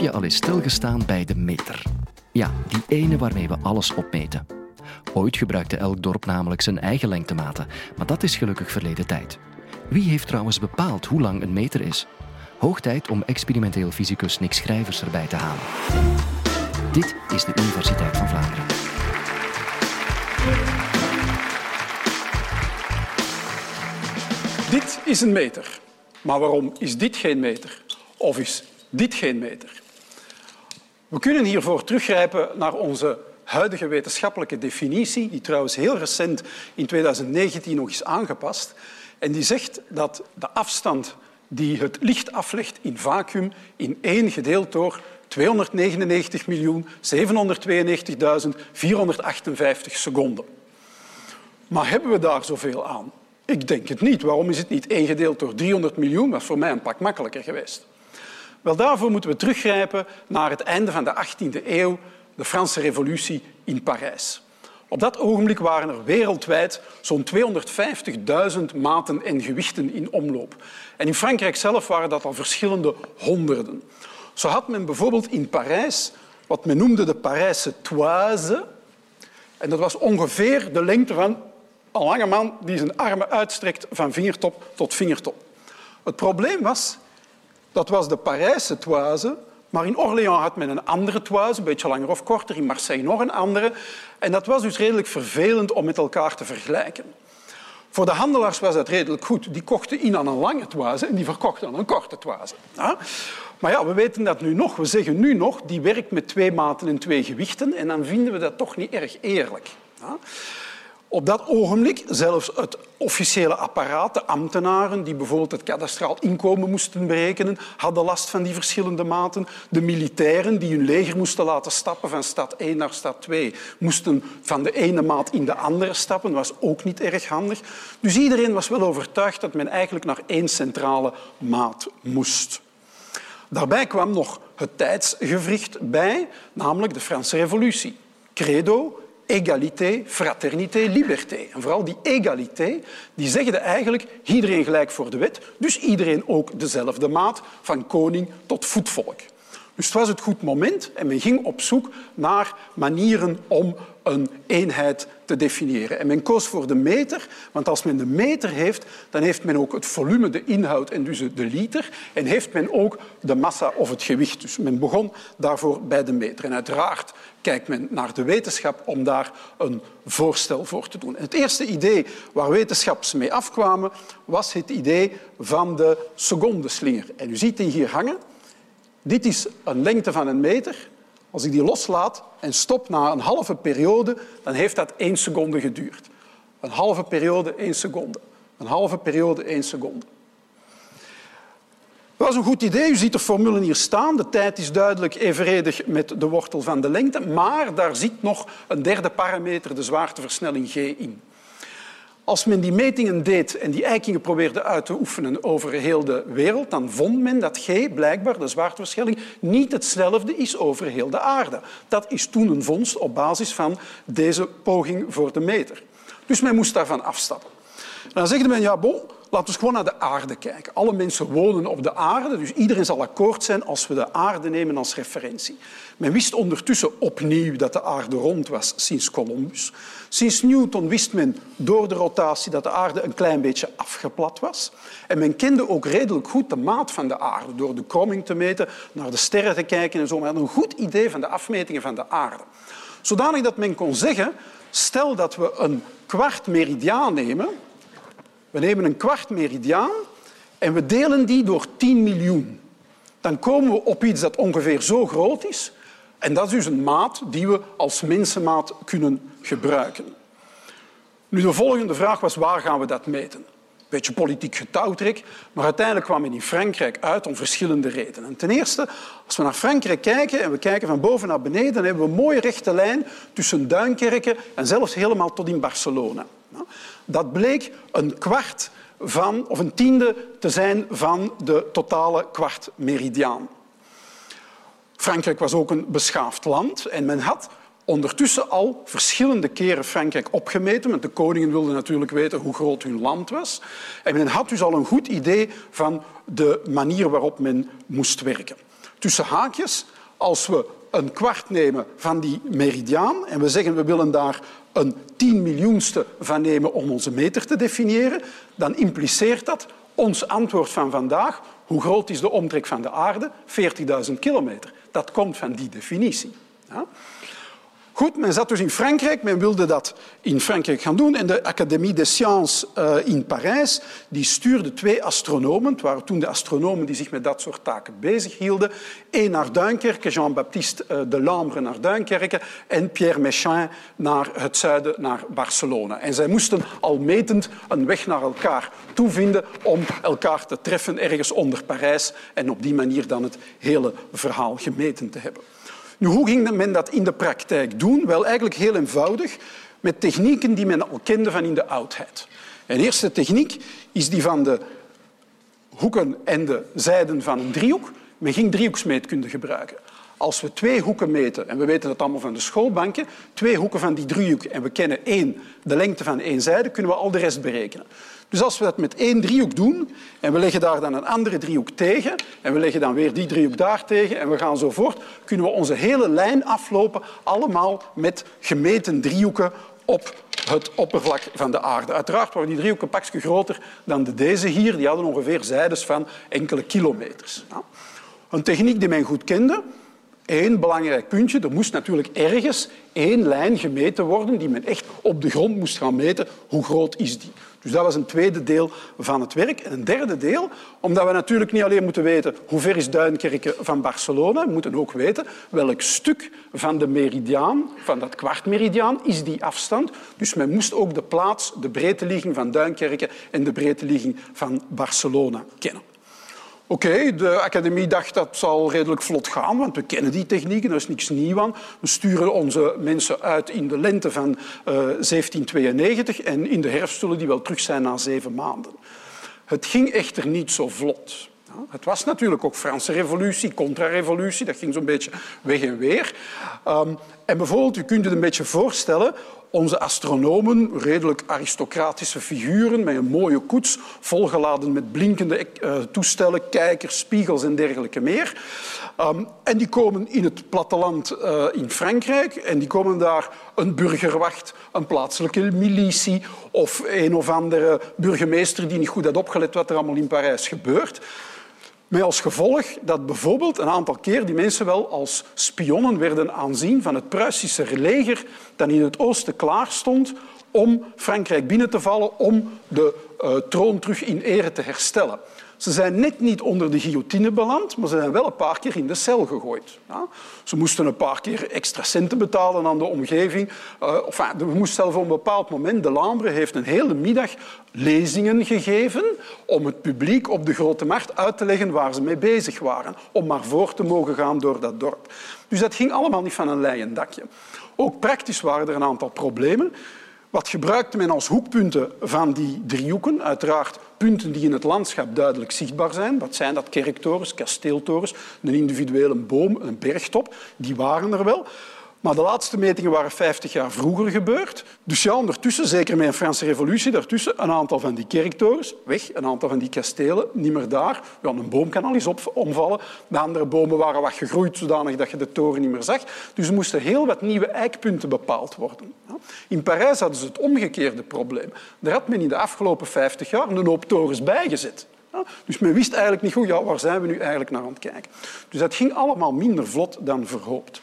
Je al eens stilgestaan bij de meter? Ja, die ene waarmee we alles opmeten. Ooit gebruikte elk dorp namelijk zijn eigen lengtematen, maar dat is gelukkig verleden tijd. Wie heeft trouwens bepaald hoe lang een meter is? Hoog tijd om experimenteel fysicus Nick Schrijvers erbij te halen. Dit is de Universiteit van Vlaanderen. Dit is een meter. Maar waarom is dit geen meter? Of is dit geen meter? We kunnen hiervoor teruggrijpen naar onze huidige wetenschappelijke definitie, die trouwens heel recent in 2019 nog is aangepast. En die zegt dat de afstand die het licht aflegt in vacuüm in één gedeeld door 299.792.458 seconden. Maar hebben we daar zoveel aan? Ik denk het niet. Waarom is het niet één gedeeld door 300 miljoen? Dat is voor mij een pak makkelijker geweest. Wel, daarvoor moeten we teruggrijpen naar het einde van de 18e eeuw, de Franse Revolutie in Parijs. Op dat ogenblik waren er wereldwijd zo'n 250.000 maten en gewichten in omloop. En in Frankrijk zelf waren dat al verschillende honderden. Zo had men bijvoorbeeld in Parijs wat men noemde de Parijse toise. En dat was ongeveer de lengte van een lange man die zijn armen uitstrekt van vingertop tot vingertop. Het probleem was, dat was de Parijse toise, maar in Orléans had men een andere toise, een beetje langer of korter, in Marseille nog een andere. En dat was dus redelijk vervelend om met elkaar te vergelijken. Voor de handelaars was dat redelijk goed. Die kochten in aan een lange toise en die verkochten aan een korte toise. Maar ja, we weten dat nu nog. We zeggen nu nog, die werkt met twee maten en twee gewichten. En dan vinden we dat toch niet erg eerlijk. Op dat ogenblik, zelfs het officiële apparaat, de ambtenaren die bijvoorbeeld het kadastraal inkomen moesten berekenen, hadden last van die verschillende maten. De militairen die hun leger moesten laten stappen van stad 1 naar stad 2, moesten van de ene maat in de andere stappen. Was ook niet erg handig. Dus iedereen was wel overtuigd dat men eigenlijk naar één centrale maat moest. Daarbij kwam nog het tijdsgevricht bij, namelijk de Franse Revolutie. Credo, égalité, fraternité, liberté. En vooral die égalité, die zeggen eigenlijk iedereen gelijk voor de wet, dus iedereen ook dezelfde maat, van koning tot voetvolk. Dus het was het goed moment en men ging op zoek naar manieren om een eenheid te definiëren. En men koos voor de meter, want als men de meter heeft, dan heeft men ook het volume, de inhoud en dus de liter. En heeft men ook de massa of het gewicht. Dus men begon daarvoor bij de meter. En uiteraard kijkt men naar de wetenschap om daar een voorstel voor te doen. het eerste idee waar wetenschappers mee afkwamen, was het idee van de secondeslinger. En u ziet die hier hangen. Dit is een lengte van een meter. Als ik die loslaat en stop na een halve periode, dan heeft dat één seconde geduurd. Een halve periode, één seconde. Een halve periode, één seconde. Dat was een goed idee. U ziet de formule hier staan. De tijd is duidelijk evenredig met de wortel van de lengte. Maar daar zit nog een derde parameter, de zwaarteversnelling g, in. Als men die metingen deed en die eikingen probeerde uit te oefenen over heel de wereld, dan vond men dat G, blijkbaar, de zwaarteversnelling, niet hetzelfde is over heel de aarde. Dat is toen een vondst op basis van deze poging voor de meter. Dus men moest daarvan afstappen. Dan zegt men, ja, bon, Laten we gewoon naar de aarde kijken. Alle mensen wonen op de aarde, dus iedereen zal akkoord zijn als we de aarde nemen als referentie. Men wist ondertussen opnieuw dat de aarde rond was sinds Columbus. Sinds Newton wist men door de rotatie dat de aarde een klein beetje afgeplat was. En men kende ook redelijk goed de maat van de aarde door de kromming te meten, naar de sterren te kijken en zo. Men had een goed idee van de afmetingen van de aarde. Zodanig dat men kon zeggen, stel dat we een kwart meridiaan nemen, we nemen een kwart meridiaan en we delen die door 10 miljoen. Dan komen we op iets dat ongeveer zo groot is. En dat is dus een maat die we als mensenmaat kunnen gebruiken. Nu, de volgende vraag was waar gaan we dat meten? Een beetje politiek getouwtrek, maar uiteindelijk kwam men in Frankrijk uit om verschillende redenen. ten eerste, als we naar Frankrijk kijken en we kijken van boven naar beneden, dan hebben we een mooie rechte lijn tussen Duinkerken en zelfs helemaal tot in Barcelona. Dat bleek een kwart van, of een tiende te zijn van de totale kwartmeridiaan. Frankrijk was ook een beschaafd land en men had ondertussen al verschillende keren Frankrijk opgemeten, want de koningen wilden natuurlijk weten hoe groot hun land was. En men had dus al een goed idee van de manier waarop men moest werken. Tussen haakjes, als we een kwart nemen van die meridiaan en we zeggen we willen daar een tien miljoenste van nemen om onze meter te definiëren, dan impliceert dat ons antwoord van vandaag, hoe groot is de omtrek van de aarde? 40.000 kilometer. Dat komt van die definitie. Ja? Goed, men zat dus in Frankrijk. Men wilde dat in Frankrijk gaan doen. En de Académie des Sciences uh, in Parijs die stuurde twee astronomen. Het waren toen de astronomen die zich met dat soort taken bezighielden. Eén naar Duinkerke, Jean-Baptiste uh, de Lambre naar Duinkerke en Pierre Méchain naar het zuiden, naar Barcelona. En zij moesten al metend een weg naar elkaar toevinden om elkaar te treffen ergens onder Parijs en op die manier dan het hele verhaal gemeten te hebben. Nu, hoe ging men dat in de praktijk doen? Wel, eigenlijk heel eenvoudig, met technieken die men al kende van in de oudheid. Een eerste techniek is die van de hoeken en de zijden van een driehoek. Men ging driehoeksmeetkunde gebruiken. Als we twee hoeken meten, en we weten dat allemaal van de schoolbanken, twee hoeken van die driehoek en we kennen één, de lengte van één zijde, kunnen we al de rest berekenen. Dus als we dat met één driehoek doen en we leggen daar dan een andere driehoek tegen en we leggen dan weer die driehoek daar tegen en we gaan zo voort, kunnen we onze hele lijn aflopen, allemaal met gemeten driehoeken op het oppervlak van de aarde. Uiteraard waren die driehoeken een pakje groter dan de deze hier. Die hadden ongeveer zijdes van enkele kilometers. Een techniek die men goed kende. Eén belangrijk puntje. Er moest natuurlijk ergens één lijn gemeten worden die men echt op de grond moest gaan meten. Hoe groot is die? Dus dat was een tweede deel van het werk. En een derde deel, omdat we natuurlijk niet alleen moeten weten hoe ver is Duinkerke van Barcelona, we moeten ook weten welk stuk van de meridiaan, van dat kwartmeridiaan, is die afstand. Dus men moest ook de plaats, de breedteligging van Duinkerke en de breedteligging van Barcelona kennen. Oké, de academie dacht dat zal redelijk vlot gaan, want we kennen die technieken, er is niks nieuw aan. We sturen onze mensen uit in de lente van uh, eh, 1792 en in de herfst zullen die wel terug zijn na zeven maanden. Het ging echter niet zo vlot. Het was natuurlijk ook Franse revolutie, contra-revolutie, dat ging zo'n beetje weg en weer. Um, en bijvoorbeeld, u kunt het een beetje voorstellen, onze astronomen, redelijk aristocratische figuren met een mooie koets, volgeladen met blinkende uh, toestellen, kijkers, spiegels en dergelijke meer. Um, en die komen in het platteland uh, in Frankrijk en die komen daar een burgerwacht, een plaatselijke militie of een of andere burgemeester die niet goed had opgelet wat er allemaal in Parijs gebeurt. Met als gevolg dat bijvoorbeeld een aantal keer die mensen wel als spionnen werden aanzien van het Pruisische leger dat in het oosten klaar stond om Frankrijk binnen te vallen om de uh, troon terug in ere te herstellen. Ze zijn net niet onder de guillotine beland, maar ze zijn wel een paar keer in de cel gegooid. Ja? Ze moesten een paar keer extra centen betalen aan de omgeving. Uh, enfin, we moesten zelfs op een bepaald moment... De Lambre heeft een hele middag lezingen gegeven om het publiek op de Grote Markt uit te leggen waar ze mee bezig waren. Om maar voor te mogen gaan door dat dorp. Dus dat ging allemaal niet van een leien dakje. Ook praktisch waren er een aantal problemen. Wat gebruikte men als hoekpunten van die driehoeken? Uiteraard punten die in het landschap duidelijk zichtbaar zijn. Wat zijn dat? Kerktorens, kasteeltorens, een individuele boom, een bergtop. Die waren er wel. Maar de laatste metingen waren 50 jaar vroeger gebeurd. Dus ja, ondertussen, zeker met een Franse revolutie, daartussen een aantal van die kerktorens weg, een aantal van die kastelen niet meer daar. Ja, een boom kan al eens op, omvallen. De andere bomen waren wat gegroeid, zodanig dat je de toren niet meer zag. Dus er moesten heel wat nieuwe eikpunten bepaald worden. In Parijs hadden ze het omgekeerde probleem. Daar had men in de afgelopen 50 jaar een hoop torens bijgezet. Dus men wist eigenlijk niet goed, ja, waar zijn we nu eigenlijk naar aan het kijken. Dus dat ging allemaal minder vlot dan verhoopt.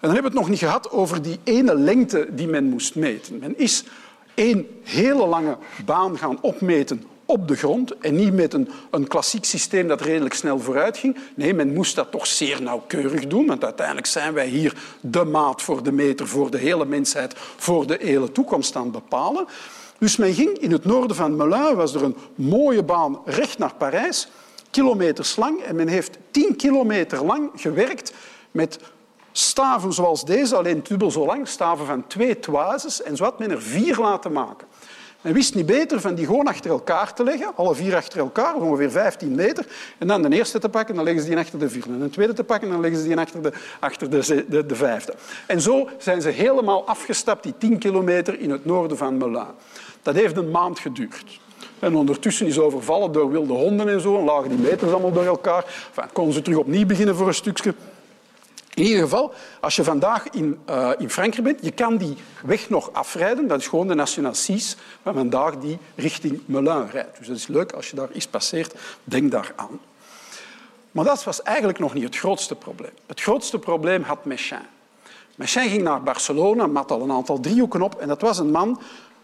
En dan hebben we het nog niet gehad over die ene lengte die men moest meten. Men is één hele lange baan gaan opmeten op de grond en niet met een, een klassiek systeem dat redelijk snel vooruit ging. Nee, men moest dat toch zeer nauwkeurig doen, want uiteindelijk zijn wij hier de maat voor de meter voor de hele mensheid, voor de hele toekomst aan het bepalen. Dus men ging in het noorden van Melun, was er een mooie baan recht naar Parijs, kilometers lang, en men heeft tien kilometer lang gewerkt met staven zoals deze, alleen dubbel zo lang, staven van twee toises, en zo had men er vier laten maken. Men wist niet beter van die gewoon achter elkaar te leggen, alle vier achter elkaar, ongeveer 15 meter, en dan de eerste te pakken, dan leggen ze die achter de vierde, en de tweede te pakken, dan leggen ze die achter de, achter de, de, de vijfde. En zo zijn ze helemaal afgestapt, die 10 kilometer in het noorden van Melun. Dat heeft een maand geduurd. En ondertussen is overvallen door wilde honden en zo. En lagen die meters allemaal door elkaar. Enfin, konden ze terug opnieuw beginnen voor een stukje. In ieder geval, als je vandaag in, uh, in Frankrijk bent, je kan die weg nog afrijden. Dat is gewoon de National 6, waar vandaag die richting Melun rijdt. Dus dat is leuk als je daar iets passeert. Denk daar aan. Maar dat was eigenlijk nog niet het grootste probleem. Het grootste probleem had Méchain. Méchain ging naar Barcelona, mat al een aantal driehoeken op. En dat was een man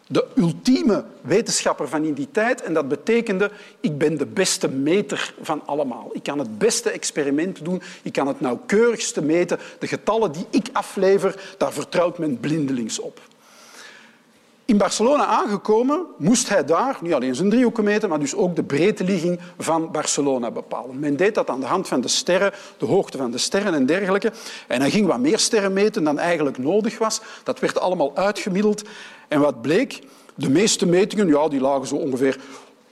de ultieme wetenschapper van in die tijd. En dat betekende, ik ben de beste meter van allemaal. Ik kan het beste experiment doen, ik kan het nauwkeurigste meten. De getallen die ik aflever, daar vertrouwt men blindelings op. In Barcelona aangekomen moest hij daar niet alleen zijn driehoeken meten, maar dus ook de breedteligging van Barcelona bepalen. Men deed dat aan de hand van de sterren, de hoogte van de sterren en dergelijke. En hij ging wat meer sterren meten dan eigenlijk nodig was. Dat werd allemaal uitgemiddeld. En wat bleek? De meeste metingen ja, die lagen zo ongeveer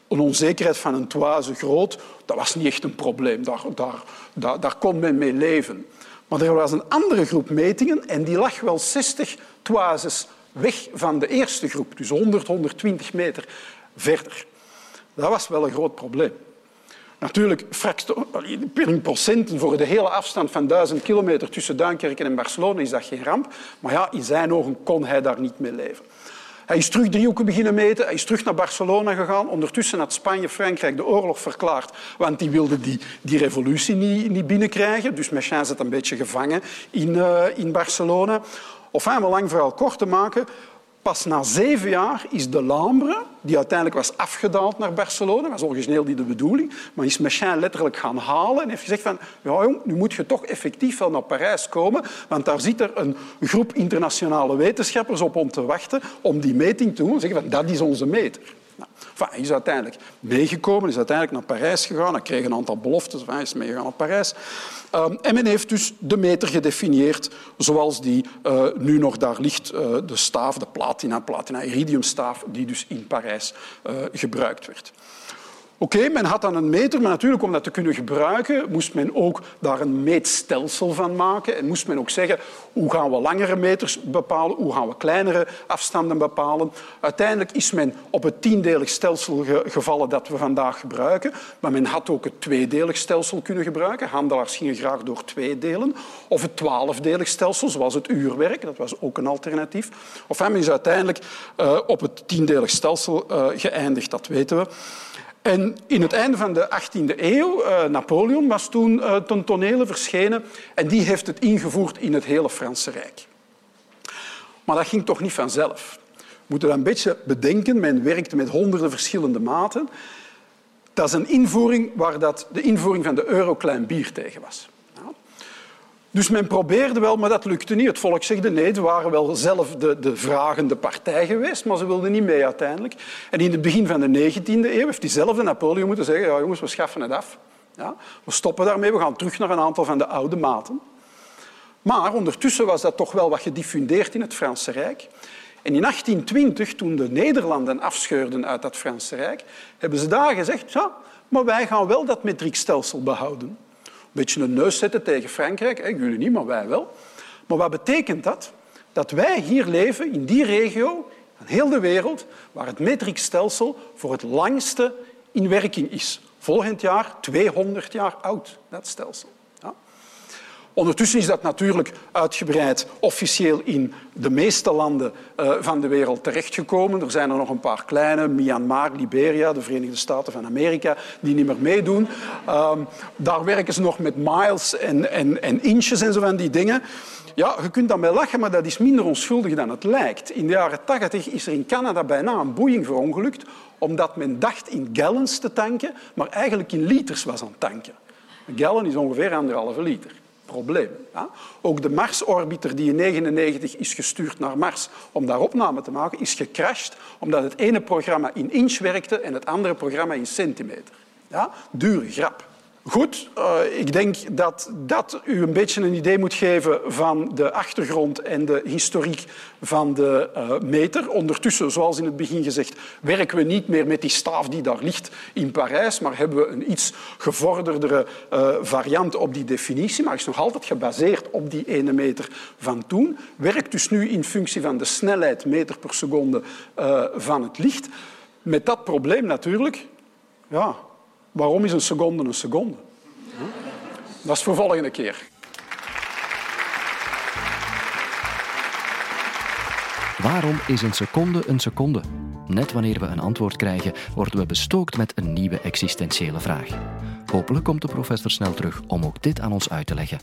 een onzekerheid van een toise groot. Dat was niet echt een probleem. Daar, daar, daar, daar kon men mee leven. Maar er was een andere groep metingen en die lag wel 60 toises weg van de eerste groep, dus 100, 120 meter verder. Dat was wel een groot probleem. Natuurlijk, in procenten voor de hele afstand van 1000 kilometer tussen Duinkerken en Barcelona is dat geen ramp. Maar ja, in zijn ogen kon hij daar niet mee leven. Hij is terug driehoeken beginnen meten. Hij is terug naar Barcelona gegaan. Ondertussen had Spanje, Frankrijk de oorlog verklaard, want die wilden die, die revolutie niet, niet binnenkrijgen. Dus Méchain zit een beetje gevangen in, uh, in Barcelona. Of om een lang verhaal kort te maken, Pas na zeven jaar is de Lambre, die uiteindelijk was afgedaald naar Barcelona, was origineel niet de bedoeling, maar is Méchain letterlijk gaan halen en heeft gezegd van ja jong, nu moet je toch effectief wel naar Parijs komen, want daar zit er een groep internationale wetenschappers op om te wachten om die meting te doen en zeggen van dat is onze meter. Hij is uiteindelijk meegekomen, is uiteindelijk naar Parijs gegaan. Hij kreeg een aantal beloftes, hij is meegegaan naar Parijs. Um, en men heeft dus de meter gedefinieerd zoals die uh, nu nog daar ligt, uh, de staaf, de platina, platina-iridiumstaaf, die dus in Parijs uh, gebruikt werd. Oké, men had dan een meter, maar natuurlijk om dat te kunnen gebruiken moest men ook daar een meetstelsel van maken en moest men ook zeggen hoe gaan we langere meters bepalen, hoe gaan we kleinere afstanden bepalen. Uiteindelijk is men op het tiendelig stelsel gevallen dat we vandaag gebruiken, maar men had ook het tweedelig stelsel kunnen gebruiken. Handelaars gingen graag door twee delen. Of het twaalfdelig stelsel, zoals het uurwerk, dat was ook een alternatief. Of men is uiteindelijk uh, op het tiendelig stelsel uh, geëindigd, dat weten we. En in het einde van de 18e eeuw, uh, Napoleon was toen uh, ten tonele verschenen en die heeft het ingevoerd in het hele Franse Rijk. Maar dat ging toch niet vanzelf. We moeten dat een beetje bedenken. Men werkte met honderden verschillende maten. Dat is een invoering waar dat de invoering van de euro klein bier tegen was. Dus men probeerde wel, maar dat lukte niet. Het volk zegde nee, ze waren wel zelf de, de vragende partij geweest, maar ze wilden niet mee uiteindelijk. En in het begin van de 19e eeuw heeft diezelfde Napoleon moeten zeggen, ja jongens, we schaffen het af. Ja, we stoppen daarmee, we gaan terug naar een aantal van de oude maten. Maar ondertussen was dat toch wel wat gediffundeerd in het Franse Rijk. En in 1820, toen de Nederlanden afscheurden uit dat Franse Rijk, hebben ze daar gezegd, ja, maar wij gaan wel dat metriekstelsel behouden beetje een neus zetten tegen Frankrijk. Hè, jullie niet, maar wij wel. Maar wat betekent dat? Dat wij hier leven, in die regio, in heel de wereld, waar het metriekstelsel voor het langste in werking is. Volgend jaar 200 jaar oud, dat stelsel. Ondertussen is dat natuurlijk uitgebreid officieel in de meeste landen uh, van de wereld terechtgekomen. Er zijn er nog een paar kleine, Myanmar, Liberia, de Verenigde Staten van Amerika, die niet meer meedoen. Uh, daar werken ze nog met miles en, en, en inches en zo van die dingen. Ja, je kunt daarmee lachen, maar dat is minder onschuldig dan het lijkt. In de jaren 80 is er in Canada bijna een boeing verongelukt omdat men dacht in gallons te tanken, maar eigenlijk in liters was aan het tanken. Een gallon is ongeveer anderhalve liter probleem. Ja? Ook de Mars-orbiter die in 1999 is gestuurd naar Mars om daar opname te maken, is gecrashed omdat het ene programma in inch werkte en het andere programma in centimeter. Ja? Dure grap. Goed, uh, ik denk dat dat u een beetje een idee moet geven van de achtergrond en de historiek van de uh, meter. Ondertussen, zoals in het begin gezegd, werken we niet meer met die staaf die daar ligt in Parijs, maar hebben we een iets gevorderdere uh, variant op die definitie, maar is nog altijd gebaseerd op die ene meter van toen. Werkt dus nu in functie van de snelheid meter per seconde van het licht. Met dat probleem natuurlijk, ja, waarom is een seconde een seconde? Dat is voor volgende keer. Waarom is een seconde een seconde? Net wanneer we een antwoord krijgen, worden we bestookt met een nieuwe existentiële vraag. Hopelijk komt de professor snel terug om ook dit aan ons uit te leggen.